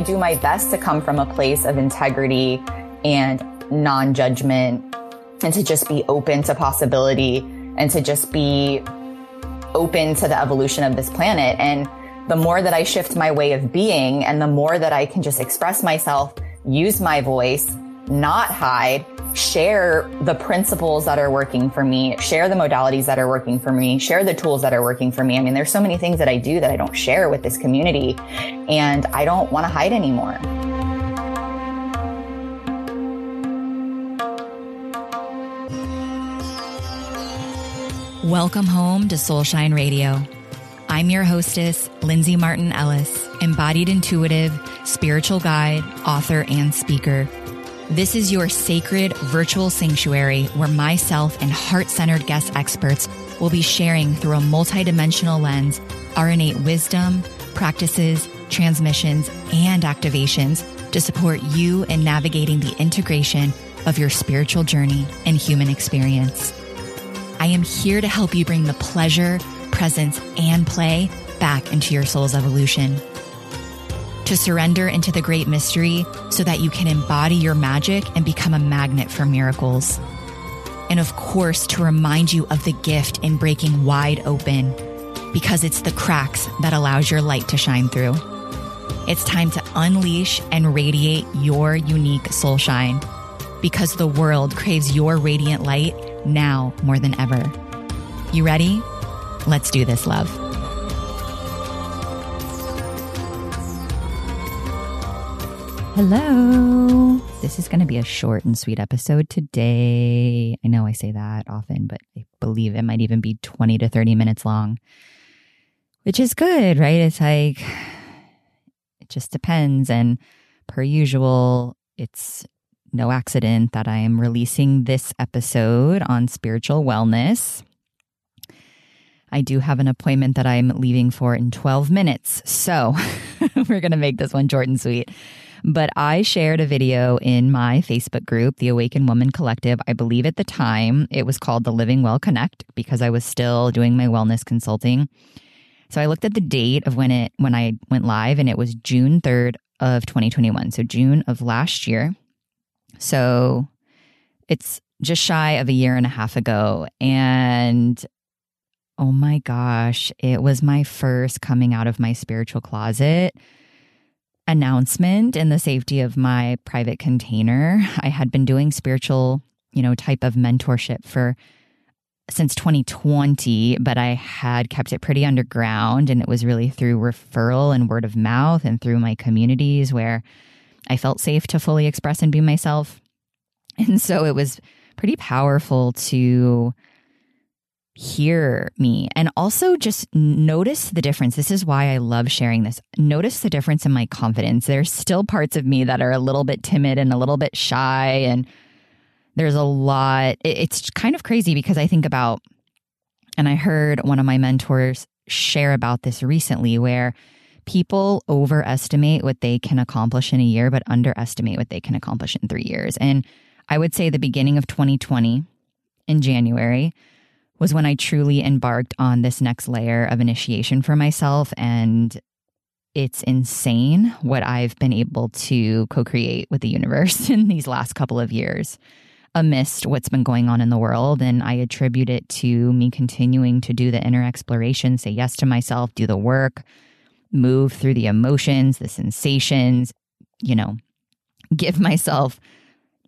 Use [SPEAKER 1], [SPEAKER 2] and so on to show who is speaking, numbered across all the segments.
[SPEAKER 1] I do my best to come from a place of integrity and non judgment and to just be open to possibility and to just be open to the evolution of this planet. And the more that I shift my way of being and the more that I can just express myself, use my voice, not hide, share the principles that are working for me, share the modalities that are working for me, share the tools that are working for me. I mean, there's so many things that I do that I don't share with this community and I don't want to hide anymore.
[SPEAKER 2] Welcome home to Soulshine Radio. I'm your hostess, Lindsay Marten Ellis, embodied intuitive, spiritual guide, author, and speaker. This is your sacred virtual sanctuary where myself and heart centered guest experts will be sharing through a multidimensional lens our innate wisdom, practices, transmissions, and activations to support you in navigating the integration of your spiritual journey and human experience. I am here to help you bring the pleasure, presence, and play back into your soul's evolution. To surrender into the great mystery so that you can embody your magic and become a magnet for miracles. And of course, to remind you of the gift in breaking wide open because it's the cracks that allows your light to shine through. It's time to unleash and radiate your unique soul shine because the world craves your radiant light now more than ever. You ready? Let's do this, love. Hello. This is going to be a short and sweet episode today. I know I say that often, but I believe it might even be 20 to 30 minutes long, which is good, right? It's like, it just depends. And per usual, it's no accident that I am releasing this episode on spiritual wellness. I do have an appointment that I'm leaving for in 12 minutes. So we're going to make this one short and sweet. But I shared a video in my Facebook group, the Awakened Woman Collective. I believe at the time it was called the Living Well Connect because I was still doing my wellness consulting. So I looked at the date of when it when I went live and it was June 3rd of 2021. So June of last year. So it's just shy of a year and a half ago. And oh my gosh, it was my first coming out of my spiritual closet announcement in the safety of my private container. I had been doing spiritual, you know, type of mentorship for since 2020, but I had kept it pretty underground. And it was really through referral and word of mouth and through my communities where I felt safe to fully express and be myself. And so it was pretty powerful to hear me and also just notice the difference. This is why I love sharing this. Notice the difference in my confidence. There's still parts of me that are a little bit timid and a little bit shy. And there's a lot. It's kind of crazy because I think about, and I heard one of my mentors share about this recently where people overestimate what they can accomplish in a year, but underestimate what they can accomplish in three years. And I would say the beginning of 2020 in January was when I truly embarked on this next layer of initiation for myself. And it's insane what I've been able to co create with the universe in these last couple of years amidst what's been going on in the world. And I attribute it to me continuing to do the inner exploration, say yes to myself, do the work, move through the emotions, the sensations, you know, give myself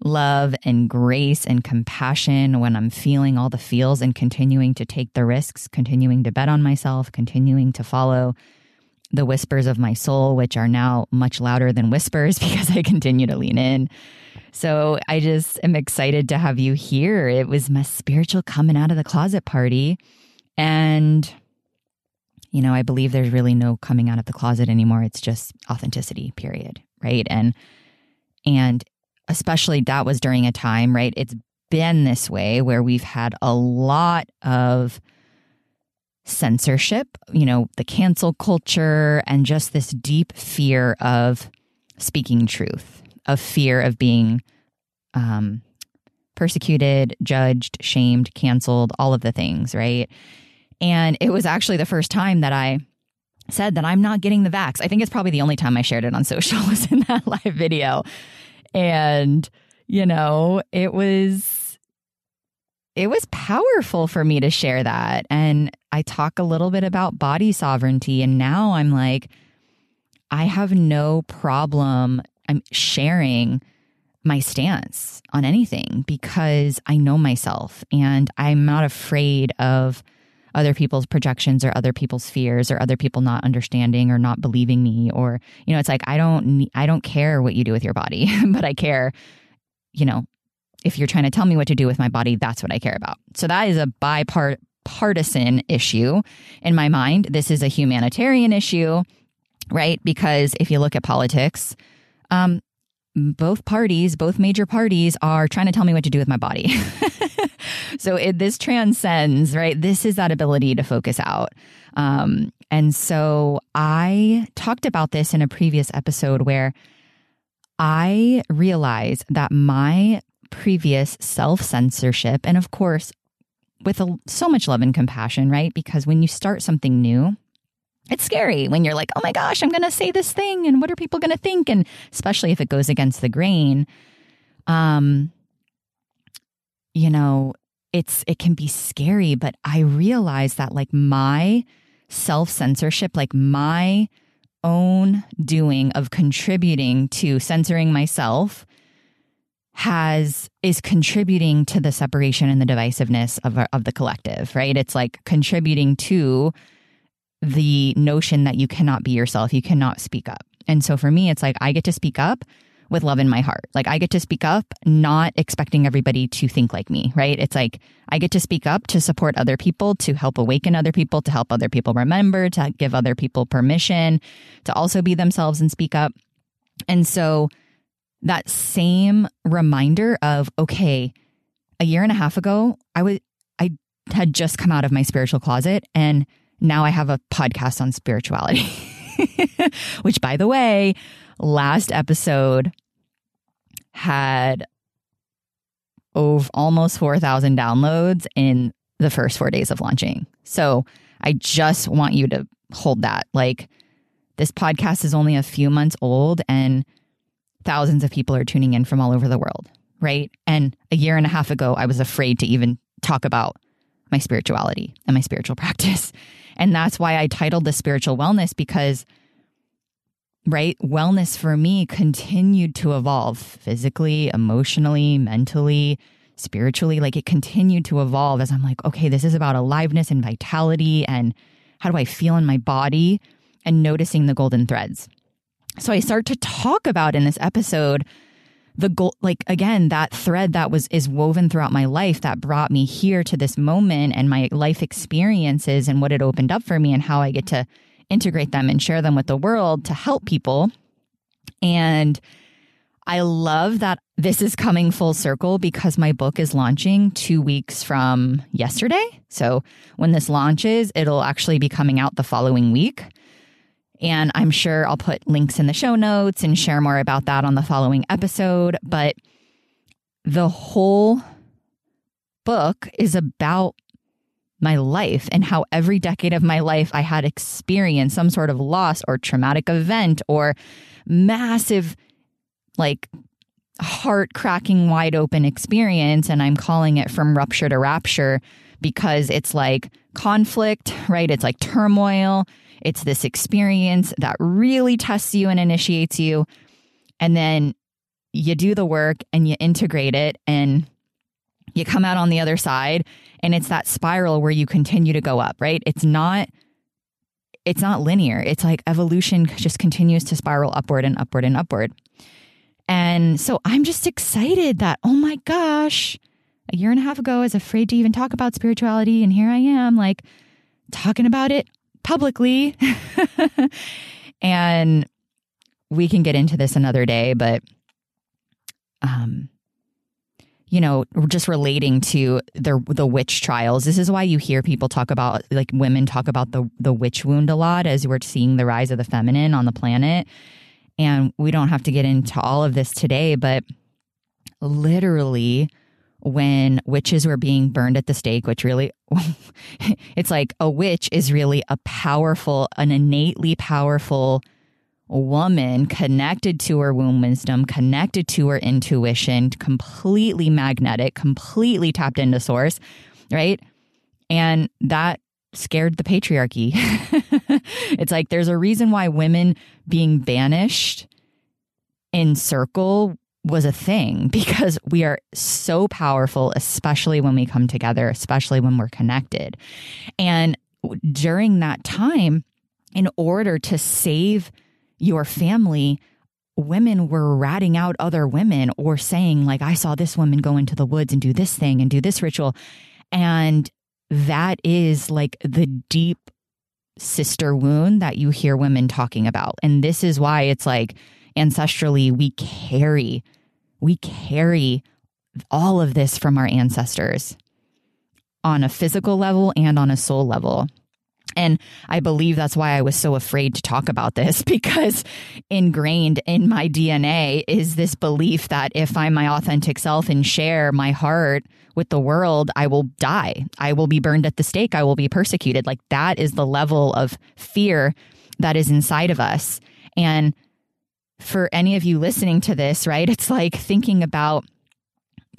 [SPEAKER 2] love and grace and compassion when I'm feeling all the feels and continuing to take the risks, continuing to bet on myself, continuing to follow the whispers of my soul, which are now much louder than whispers because I continue to lean in. So I just am excited to have you here. It was my spiritual coming out of the closet party. And you know, I believe there's really no coming out of the closet anymore. It's just authenticity, period. Right. And, and especially that was during a time, right? It's been this way where we've had a lot of censorship, you know, the cancel culture, and just this deep fear of speaking truth, of fear of being um, persecuted, judged, shamed, canceled, all of the things, right? And it was actually the first time that I said that I'm not getting the vax. I think it's probably the only time I shared it on social was in that live video. And, you know, it was it was powerful for me to share that. And I talk a little bit about body sovereignty and now I'm like I have no problem I'm sharing my stance on anything because I know myself and I'm not afraid of other people's projections or other people's fears or other people not understanding or not believing me or you know it's like I don't I don't care what you do with your body but I care you know if you're trying to tell me what to do with my body that's what I care about. So that is a bipartisan issue in my mind. This is a humanitarian issue right? Because if you look at politics um, both parties, both major parties are trying to tell me what to do with my body. so it, this transcends, right? This is that ability to focus out. Um, and so I talked about this in a previous episode where I realized that my previous self censorship, and of course, with a, so much love and compassion, right? Because when you start something new, it's scary when you're like, oh my gosh, I'm going to say this thing and what are people going to think? And especially if it goes against the grain, um, you know, it's, it can be scary, but I realize that like my self censorship, like my own doing of contributing to censoring myself has is contributing to the separation and the divisiveness of of the collective right it's like contributing to the notion that you cannot be yourself, you cannot speak up. And so for me, it's like I get to speak up with love in my heart. Like I get to speak up, not expecting everybody to think like me, right? It's like I get to speak up to support other people, to help awaken other people, to help other people remember, to give other people permission to also be themselves and speak up. And so that same reminder of, okay, a year and a half ago, I was, I had just come out of my spiritual closet and now I have a podcast on spirituality, which, by the way, last episode had over almost 4,000 downloads in the first four days of launching. So I just want you to hold that. Like, this podcast is only a few months old and thousands of people are tuning in from all over the world, right? And a year and a half ago, I was afraid to even talk about my spirituality and my spiritual practice. And that's why I titled the spiritual wellness because, right, wellness for me continued to evolve physically, emotionally, mentally, spiritually. Like it continued to evolve as I'm like, okay, this is about aliveness and vitality and how do I feel in my body and noticing the golden threads. So I start to talk about in this episode the goal like again that thread that was is woven throughout my life that brought me here to this moment and my life experiences and what it opened up for me and how I get to integrate them and share them with the world to help people. And I love that this is coming full circle because my book is launching 2 weeks from yesterday. So when this launches it'll actually be coming out the following week and I'm sure I'll put links in the show notes and share more about that on the following episode. But the whole book is about my life and how every decade of my life I had experienced some sort of loss or traumatic event or massive, like, heart cracking wide open experience. And I'm calling it from rupture to rapture because it's like conflict, right? It's like turmoil. It's this experience that really tests you and initiates you. And then you do the work and you integrate it and you come out on the other side and it's that spiral where you continue to go up, right? It's not it's not linear. It's like evolution just continues to spiral upward and upward and upward. And so I'm just excited that oh my gosh, a year and a half ago I was afraid to even talk about spirituality and here I am like talking about it publicly. and we can get into this another day, but um you know, just relating to the the witch trials. This is why you hear people talk about like women talk about the the witch wound a lot as we're seeing the rise of the feminine on the planet. And we don't have to get into all of this today, but literally when witches were being burned at the stake, which really, it's like a witch is really a powerful, an innately powerful woman connected to her womb wisdom, connected to her intuition, completely magnetic, completely tapped into source, right? And that scared the patriarchy. it's like there's a reason why women being banished in circle was a thing because we are so powerful, especially when we come together, especially when we're connected. And during that time, in order to save your family, women were ratting out other women or saying, like, I saw this woman go into the woods and do this thing and do this ritual. And that is like the deep sister wound that you hear women talking about. And this is why it's like ancestrally, we carry, we carry all of this from our ancestors on a physical level and on a soul level. And I believe that's why I was so afraid to talk about this because ingrained in my DNA is this belief that if I'm my authentic self and share my heart with the world, I will die. I will be burned at the stake. I will be persecuted. Like that is the level of fear that is inside of us. And for any of you listening to this, right, it's like thinking about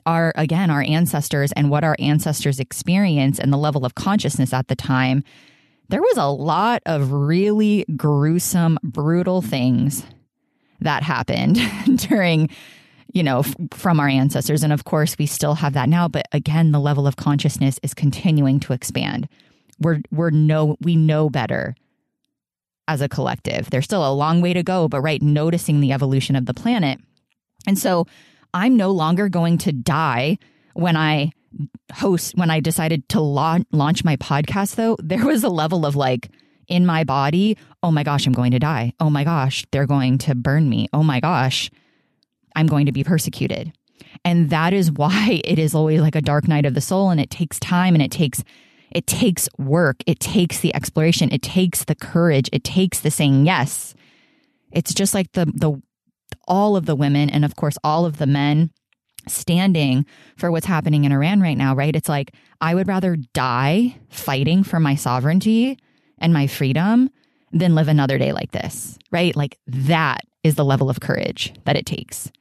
[SPEAKER 2] our, again, our ancestors and what our ancestors experience and the level of consciousness at the time there was a lot of really gruesome, brutal things that happened during, you know, f- from our ancestors. And of course, we still have that now. But again, the level of consciousness is continuing to expand. We're, we're no, we know better as a collective. There's still a long way to go, but right, noticing the evolution of the planet. And so I'm no longer going to die when I host when I decided to la- launch my podcast though, there was a level of like in my body, oh my gosh, I'm going to die. Oh my gosh, they're going to burn me. Oh my gosh, I'm going to be persecuted. And that is why it is always like a dark night of the soul and it takes time and it takes it takes work. It takes the exploration. It takes the courage. It takes the saying yes. It's just like the the all of the women and of course all of the men standing for what's happening in Iran right now, right? It's like I would rather die fighting for my sovereignty and my freedom than live another day like this, right? Like that is the level of courage that it takes.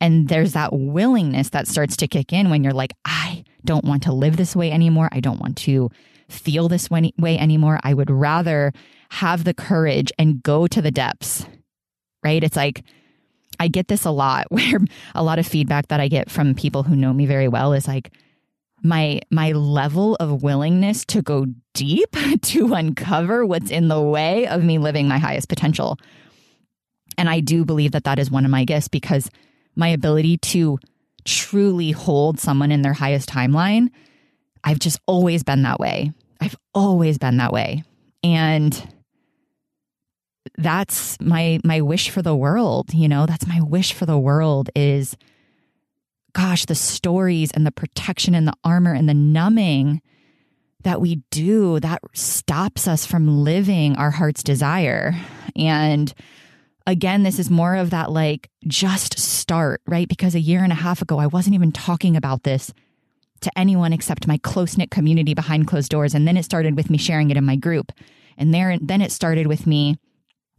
[SPEAKER 2] And there's that willingness that starts to kick in when you're like, I don't want to live this way anymore. I don't want to feel this way anymore. I would rather have the courage and go to the depths, right? It's like, I get this a lot where a lot of feedback that I get from people who know me very well is like my my level of willingness to go deep to uncover what's in the way of me living my highest potential. And I do believe that that is one of my gifts because my ability to truly hold someone in their highest timeline, I've just always been that way. I've always been that way. And that's my my wish for the world you know that's my wish for the world is gosh the stories and the protection and the armor and the numbing that we do that stops us from living our heart's desire and again this is more of that like just start right? Because a year and a half ago i wasn't even talking about this to anyone except my close-knit community behind closed doors. And then it started with me sharing it in my group. And there then it started with me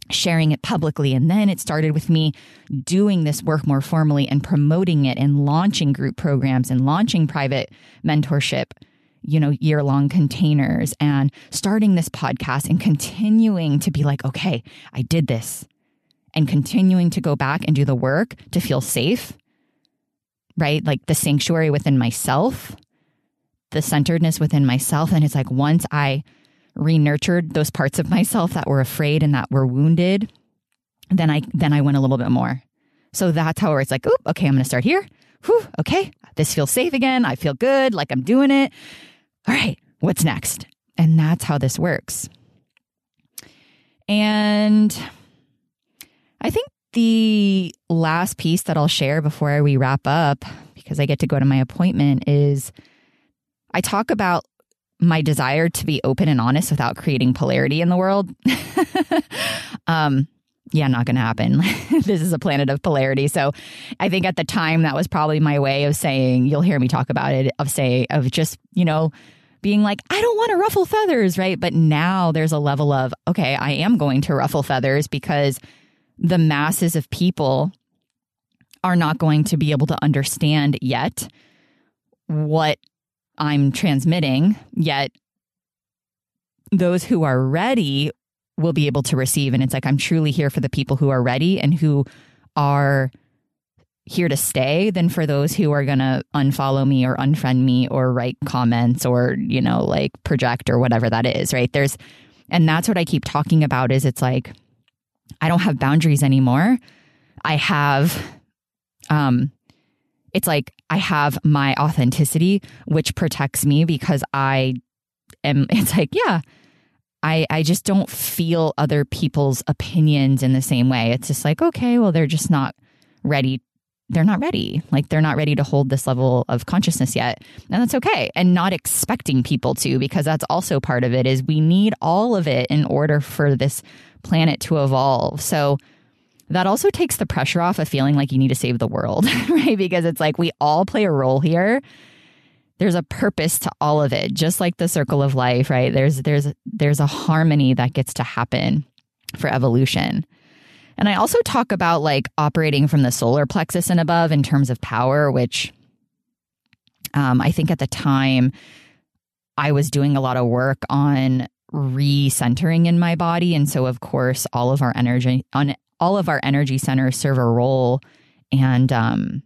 [SPEAKER 2] sharing it publicly. And then it started with me doing this work more formally and promoting it and launching group programs and launching private mentorship, you know, year long containers and starting this podcast and continuing to be like, okay, I did this and continuing to go back and do the work to feel safe, right? Like the sanctuary within myself, the centeredness within myself. And it's like once I re-nurtured those parts of myself that were afraid and that were wounded, then I then I went a little bit more. So that's how it's like, okay, I'm gonna start here. Whew, okay, this feels safe again. I feel good, like I'm doing it. All right, what's next? And that's how this works. And I think the last piece that I'll share before we wrap up, because I get to go to my appointment, is I talk about my desire to be open and honest without creating polarity in the world. um, yeah, not going to happen. this is a planet of polarity. So I think at the time that was probably my way of saying, you'll hear me talk about it, of say, of just, you know, being like, I don't want to ruffle feathers, right? But now there's a level of, okay, I am going to ruffle feathers because the masses of people are not going to be able to understand yet what I'm transmitting, yet those who are ready will be able to receive. And it's like, I'm truly here for the people who are ready and who are here to stay than for those who are going to unfollow me or unfriend me or write comments or, you know, like project or whatever that is, right? There's, and that's what I keep talking about is it's like, I don't have boundaries anymore. I have, um, it's like I have my authenticity, which protects me because I am, it's like, yeah, I, I just don't feel other people's opinions in the same way. It's just like, okay, well, they're just not ready. They're not ready. Like, they're not ready to hold this level of consciousness yet. And that's okay. And not expecting people to, because that's also part of it, is we need all of it in order for this planet to evolve. So, that also takes the pressure off of feeling like you need to save the world, right? Because it's like we all play a role here there's a purpose to all of it just like the circle of life right there's there's there's a harmony that gets to happen for evolution and i also talk about like operating from the solar plexus and above in terms of power which um, i think at the time i was doing a lot of work on recentering in my body and so of course all of our energy on all of our energy centers serve a role and um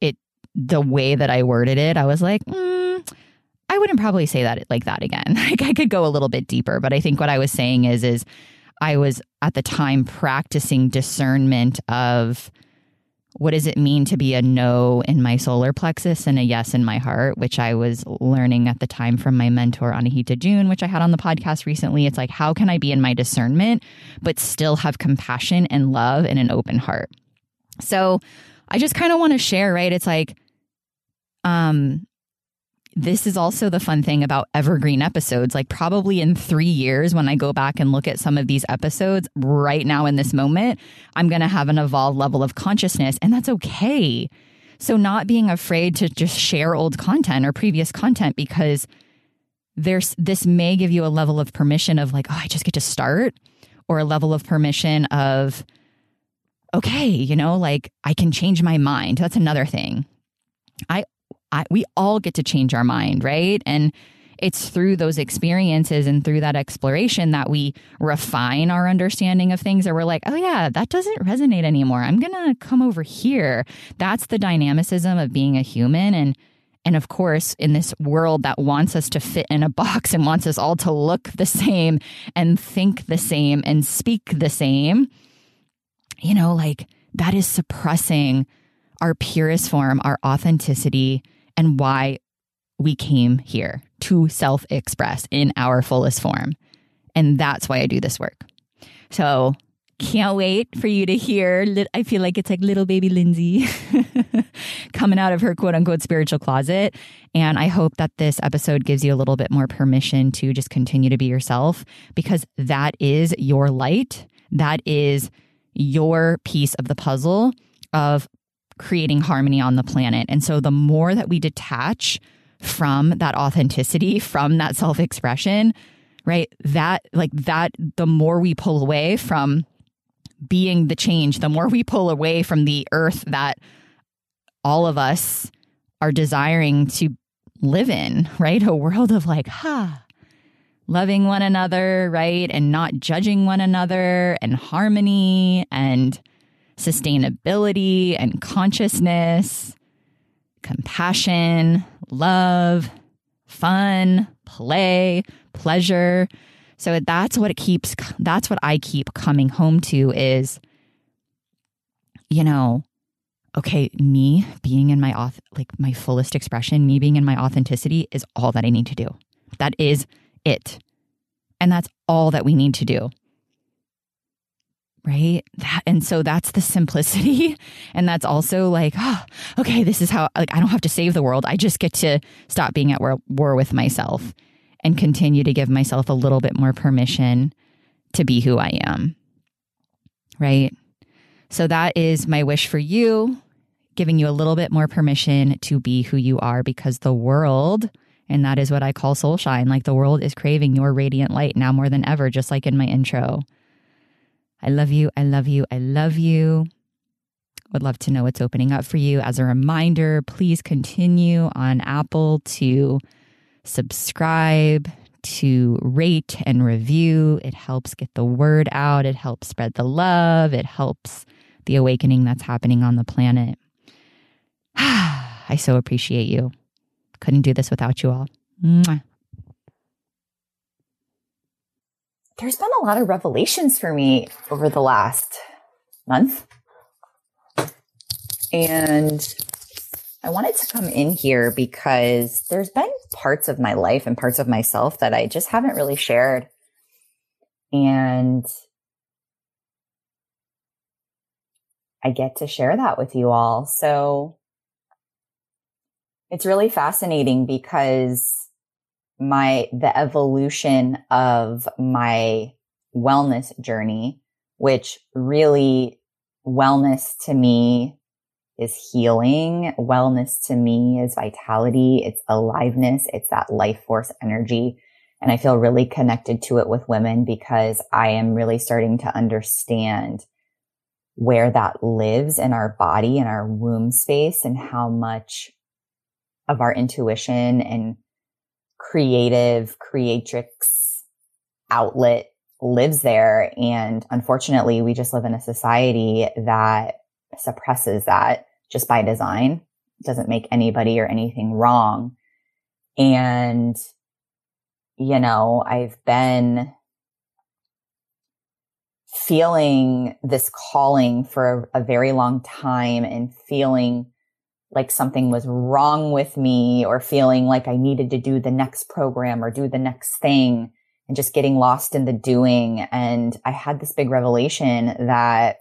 [SPEAKER 2] it the way that I worded it, I was like, mm, I wouldn't probably say that like that again. Like I could go a little bit deeper, but I think what I was saying is, is I was at the time practicing discernment of what does it mean to be a no in my solar plexus and a yes in my heart, which I was learning at the time from my mentor, Anahita June, which I had on the podcast recently. It's like, how can I be in my discernment, but still have compassion and love and an open heart? So I just kind of want to share, right? It's like, um, this is also the fun thing about evergreen episodes. Like, probably in three years, when I go back and look at some of these episodes right now in this moment, I'm going to have an evolved level of consciousness, and that's okay. So, not being afraid to just share old content or previous content because there's this may give you a level of permission of like, oh, I just get to start, or a level of permission of, okay, you know, like I can change my mind. That's another thing. I I, we all get to change our mind, right? And it's through those experiences and through that exploration that we refine our understanding of things or we're like, oh yeah, that doesn't resonate anymore. I'm to come over here. That's the dynamicism of being a human and and of course, in this world that wants us to fit in a box and wants us all to look the same and think the same and speak the same, you know, like that is suppressing our purest form, our authenticity, and why we came here to self express in our fullest form. And that's why I do this work. So, can't wait for you to hear. I feel like it's like little baby Lindsay coming out of her quote unquote spiritual closet. And I hope that this episode gives you a little bit more permission to just continue to be yourself because that is your light. That is your piece of the puzzle of creating harmony on the planet. And so the more that we detach from that authenticity, from that self expression, right? That, like that, the more we pull away from being the change, the more we pull away from the earth that all of us are desiring to live in, right? A world of like, ha, huh, loving one another, right? And not judging one another and harmony and sustainability and consciousness, compassion, love, fun, play, pleasure. So that's what it keeps that's what I keep coming home to is you know, okay, me being in my auth like my fullest expression, me being in my authenticity is all that I need to do. That is it. And that's all that we need to do right that and so that's the simplicity and that's also like oh okay this is how like i don't have to save the world i just get to stop being at war, war with myself and continue to give myself a little bit more permission to be who I am. Right? So that is my wish for you, giving you a little bit more permission to be who you are because the world, and that is what I call soul shine, like the world is craving your radiant light now more than ever, just like in my intro. I love you. I love you. I love you. Would love to know what's opening up for you. As a reminder, please continue on Apple to subscribe, to rate and review. It helps get the word out, it helps spread the love, it helps the awakening that's happening on the planet. I so appreciate you. Couldn't do this without you all. Mwah.
[SPEAKER 1] There's been a lot of revelations for me over the last month. And I wanted to come in here because there's been parts of my life and parts of myself that I just haven't really shared. And I get to share that with you all. So it's really fascinating because my, the evolution of my wellness journey, which really wellness to me is healing. Wellness to me is vitality. It's aliveness. It's that life force energy. And I feel really connected to it with women because I am really starting to understand where that lives in our body and our womb space and how much of our intuition and creative creatrix outlet lives there. And unfortunately, we just live in a society that suppresses that just by design. It doesn't make anybody or anything wrong. And, you know, I've been feeling this calling for a, a very long time and feeling like something was wrong with me or feeling like I needed to do the next program or do the next thing and just getting lost in the doing. And I had this big revelation that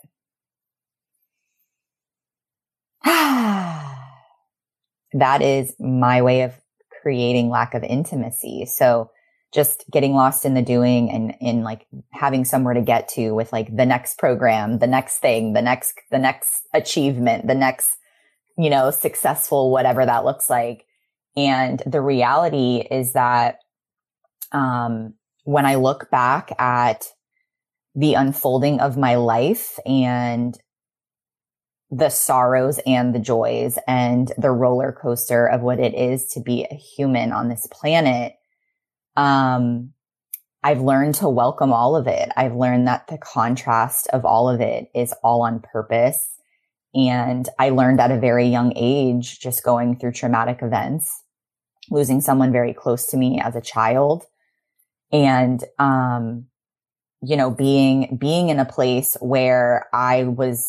[SPEAKER 1] that is my way of creating lack of intimacy. So just getting lost in the doing and in like having somewhere to get to with like the next program, the next thing, the next, the next achievement, the next, you know, successful, whatever that looks like. And the reality is that, um, when I look back at the unfolding of my life and the sorrows and the joys and the roller coaster of what it is to be a human on this planet. Um, I've learned to welcome all of it. I've learned that the contrast of all of it is all on purpose. And I learned at a very young age, just going through traumatic events, losing someone very close to me as a child. And, um, you know, being, being in a place where I was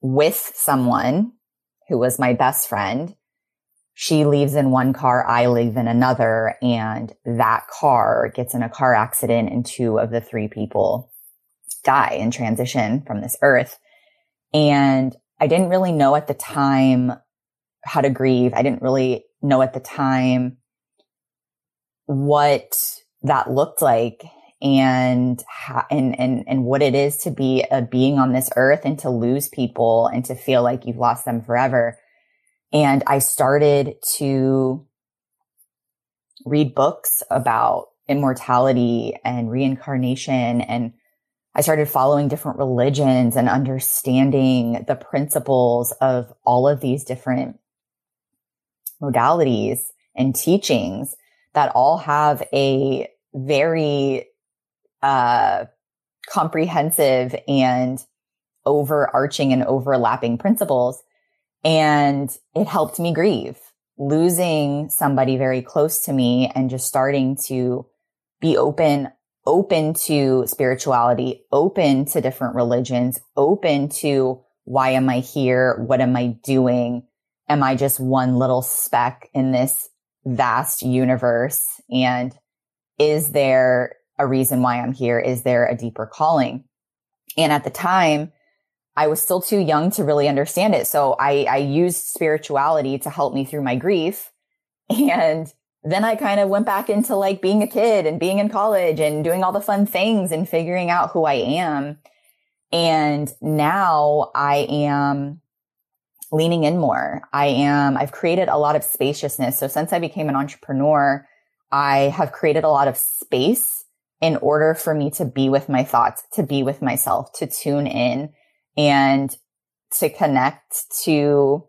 [SPEAKER 1] with someone who was my best friend. She leaves in one car, I leave in another, and that car gets in a car accident and two of the three people die and transition from this earth. And I didn't really know at the time how to grieve. I didn't really know at the time what that looked like and, and, and, and what it is to be a being on this earth and to lose people and to feel like you've lost them forever. And I started to read books about immortality and reincarnation. And I started following different religions and understanding the principles of all of these different modalities and teachings that all have a very uh, comprehensive and overarching and overlapping principles. And it helped me grieve losing somebody very close to me and just starting to be open, open to spirituality, open to different religions, open to why am I here? What am I doing? Am I just one little speck in this vast universe? And is there a reason why I'm here? Is there a deeper calling? And at the time, I was still too young to really understand it. So I, I used spirituality to help me through my grief. And then I kind of went back into like being a kid and being in college and doing all the fun things and figuring out who I am. And now I am leaning in more. I am, I've created a lot of spaciousness. So since I became an entrepreneur, I have created a lot of space in order for me to be with my thoughts, to be with myself, to tune in and to connect to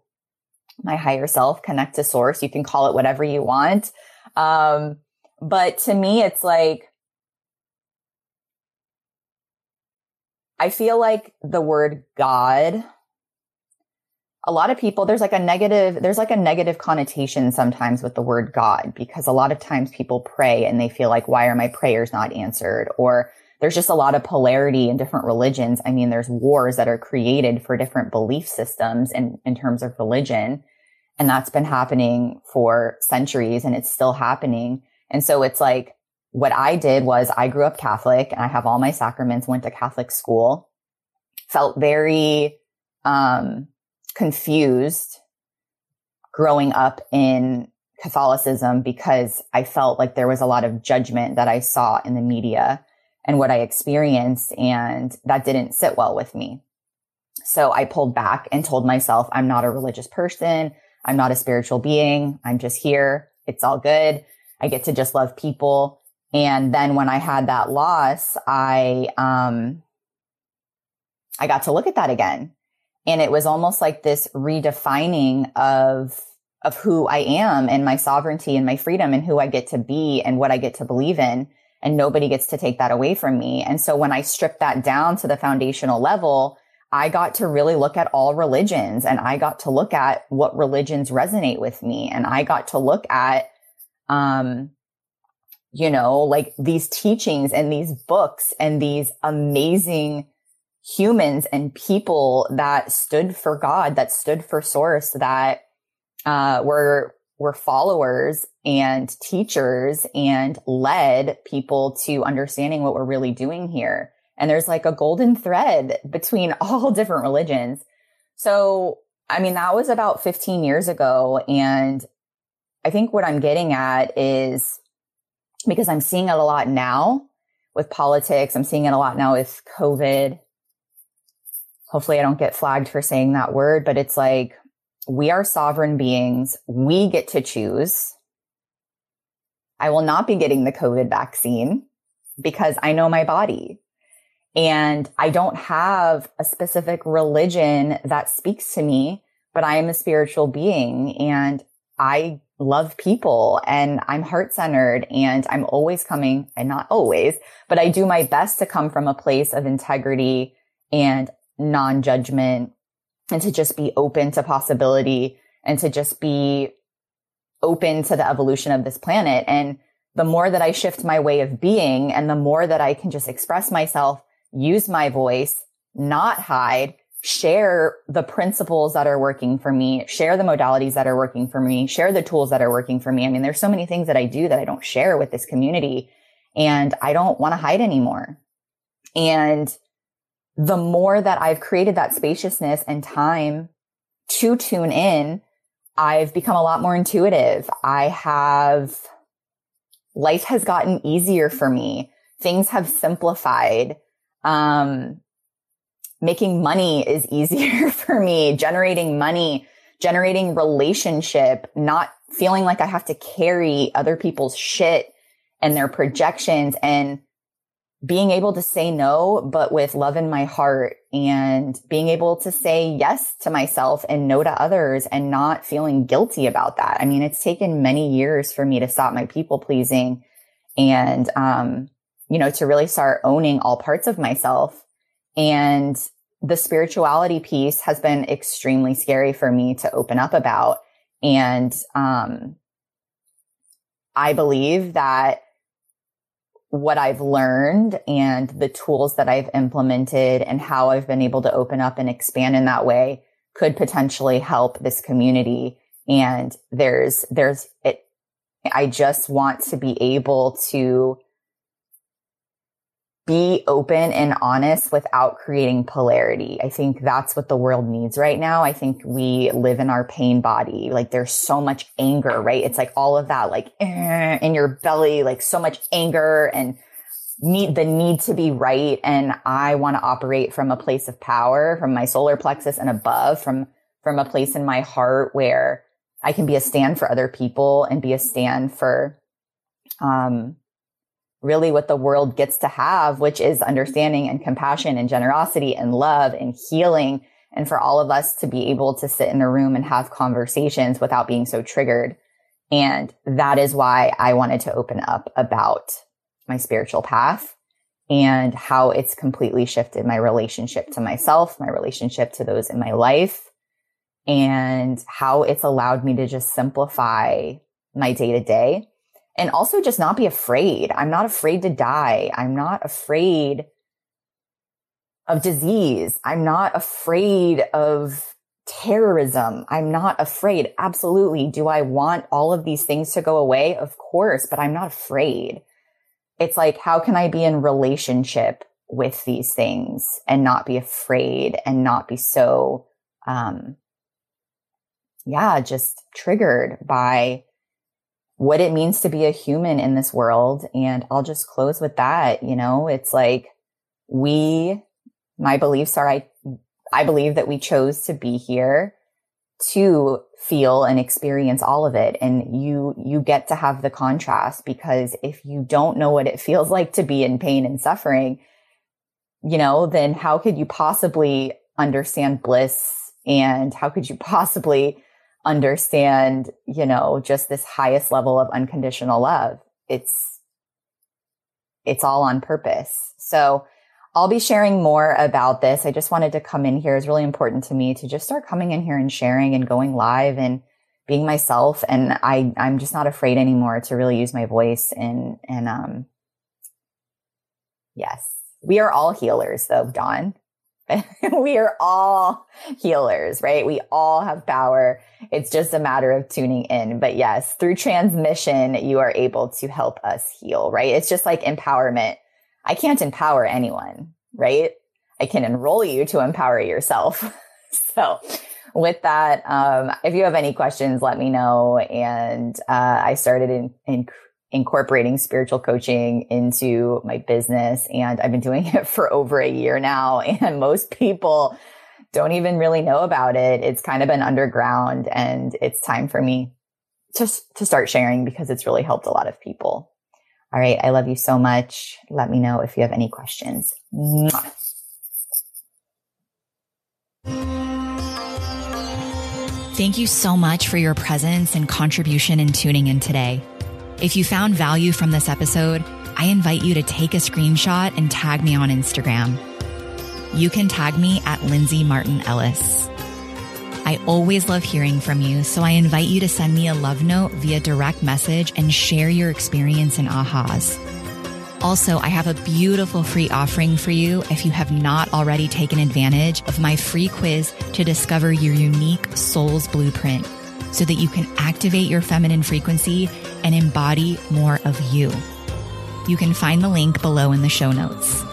[SPEAKER 1] my higher self, connect to source. You can call it whatever you want. Um, but to me, it's like, I feel like the word God, a lot of people, there's like a negative, there's like a negative connotation sometimes with the word God because a lot of times people pray and they feel like, why are my prayers not answered? Or there's just a lot of polarity in different religions. I mean, there's wars that are created for different belief systems in, in terms of religion. And that's been happening for centuries and it's still happening. And so it's like, what I did was I grew up Catholic and I have all my sacraments, went to Catholic school, felt very, um, confused growing up in Catholicism because I felt like there was a lot of judgment that I saw in the media and what I experienced. And that didn't sit well with me. So I pulled back and told myself, I'm not a religious person. I'm not a spiritual being. I'm just here. It's all good. I get to just love people. And then when I had that loss, I, um, I got to look at that again. And it was almost like this redefining of, of who I am and my sovereignty and my freedom and who I get to be and what I get to believe in. And nobody gets to take that away from me. And so when I stripped that down to the foundational level, I got to really look at all religions and I got to look at what religions resonate with me. And I got to look at, um, you know, like these teachings and these books and these amazing humans and people that stood for God, that stood for source, that, uh, were, were followers and teachers and led people to understanding what we're really doing here. And there's like a golden thread between all different religions. So, I mean, that was about 15 years ago. And I think what I'm getting at is because I'm seeing it a lot now with politics. I'm seeing it a lot now with COVID. Hopefully I don't get flagged for saying that word, but it's like we are sovereign beings. We get to choose. I will not be getting the COVID vaccine because I know my body. And I don't have a specific religion that speaks to me, but I am a spiritual being and I love people and I'm heart centered and I'm always coming and not always, but I do my best to come from a place of integrity and non judgment and to just be open to possibility and to just be open to the evolution of this planet. And the more that I shift my way of being and the more that I can just express myself use my voice, not hide, share the principles that are working for me, share the modalities that are working for me, share the tools that are working for me. I mean, there's so many things that I do that I don't share with this community and I don't want to hide anymore. And the more that I've created that spaciousness and time to tune in, I've become a lot more intuitive. I have, life has gotten easier for me. Things have simplified um, making money is easier for me, generating money, generating relationship, not feeling like I have to carry other people's shit and their projections and being able to say no, but with love in my heart and being able to say yes to myself and no to others and not feeling guilty about that. I mean, it's taken many years for me to stop my people pleasing and, um, you know, to really start owning all parts of myself. And the spirituality piece has been extremely scary for me to open up about. And, um, I believe that what I've learned and the tools that I've implemented and how I've been able to open up and expand in that way could potentially help this community. And there's, there's it. I just want to be able to be open and honest without creating polarity. I think that's what the world needs right now. I think we live in our pain body. Like there's so much anger, right? It's like all of that, like eh, in your belly, like so much anger and need the need to be right. And I want to operate from a place of power, from my solar plexus and above, from, from a place in my heart where I can be a stand for other people and be a stand for, um, really what the world gets to have, which is understanding and compassion and generosity and love and healing. And for all of us to be able to sit in a room and have conversations without being so triggered. And that is why I wanted to open up about my spiritual path and how it's completely shifted my relationship to myself, my relationship to those in my life, and how it's allowed me to just simplify my day to day and also just not be afraid. I'm not afraid to die. I'm not afraid of disease. I'm not afraid of terrorism. I'm not afraid. Absolutely. Do I want all of these things to go away? Of course, but I'm not afraid. It's like, how can I be in relationship with these things and not be afraid and not be so, um, yeah, just triggered by what it means to be a human in this world. And I'll just close with that. You know, it's like we, my beliefs are, I, I believe that we chose to be here to feel and experience all of it. And you, you get to have the contrast because if you don't know what it feels like to be in pain and suffering, you know, then how could you possibly understand bliss? And how could you possibly understand, you know, just this highest level of unconditional love. It's, it's all on purpose. So I'll be sharing more about this. I just wanted to come in here. It's really important to me to just start coming in here and sharing and going live and being myself. And I, I'm just not afraid anymore to really use my voice and, and, um, yes, we are all healers though, Dawn. we are all healers, right? We all have power. It's just a matter of tuning in. But yes, through transmission, you are able to help us heal, right? It's just like empowerment. I can't empower anyone, right? I can enroll you to empower yourself. so with that, um, if you have any questions, let me know. And, uh, I started in, in incorporating spiritual coaching into my business. And I've been doing it for over a year now. And most people don't even really know about it. It's kind of been underground and it's time for me to, to start sharing because it's really helped a lot of people. All right. I love you so much. Let me know if you have any questions. Mwah.
[SPEAKER 2] Thank you so much for your presence and contribution in tuning in today. If you found value from this episode, I invite you to take a screenshot and tag me on Instagram. You can tag me at Lindsay Marten Ellis. I always love hearing from you, so I invite you to send me a love note via direct message and share your experience and ahas. Also, I have a beautiful free offering for you if you have not already taken advantage of my free quiz to discover your unique soul's blueprint so that you can activate your feminine frequency and embody more of you. You can find the link below in the show notes.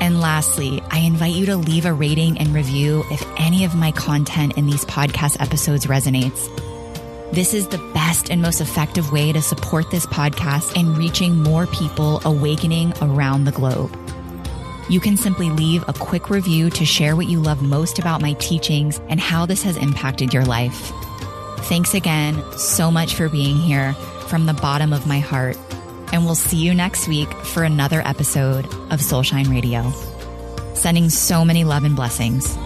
[SPEAKER 2] And lastly, I invite you to leave a rating and review if any of my content in these podcast episodes resonates. This is the best and most effective way to support this podcast and reaching more people awakening around the globe. You can simply leave a quick review to share what you love most about my teachings and how this has impacted your life. Thanks again so much for being here from the bottom of my heart. And we'll see you next week for another episode of Soulshine Radio. Sending so many love and blessings.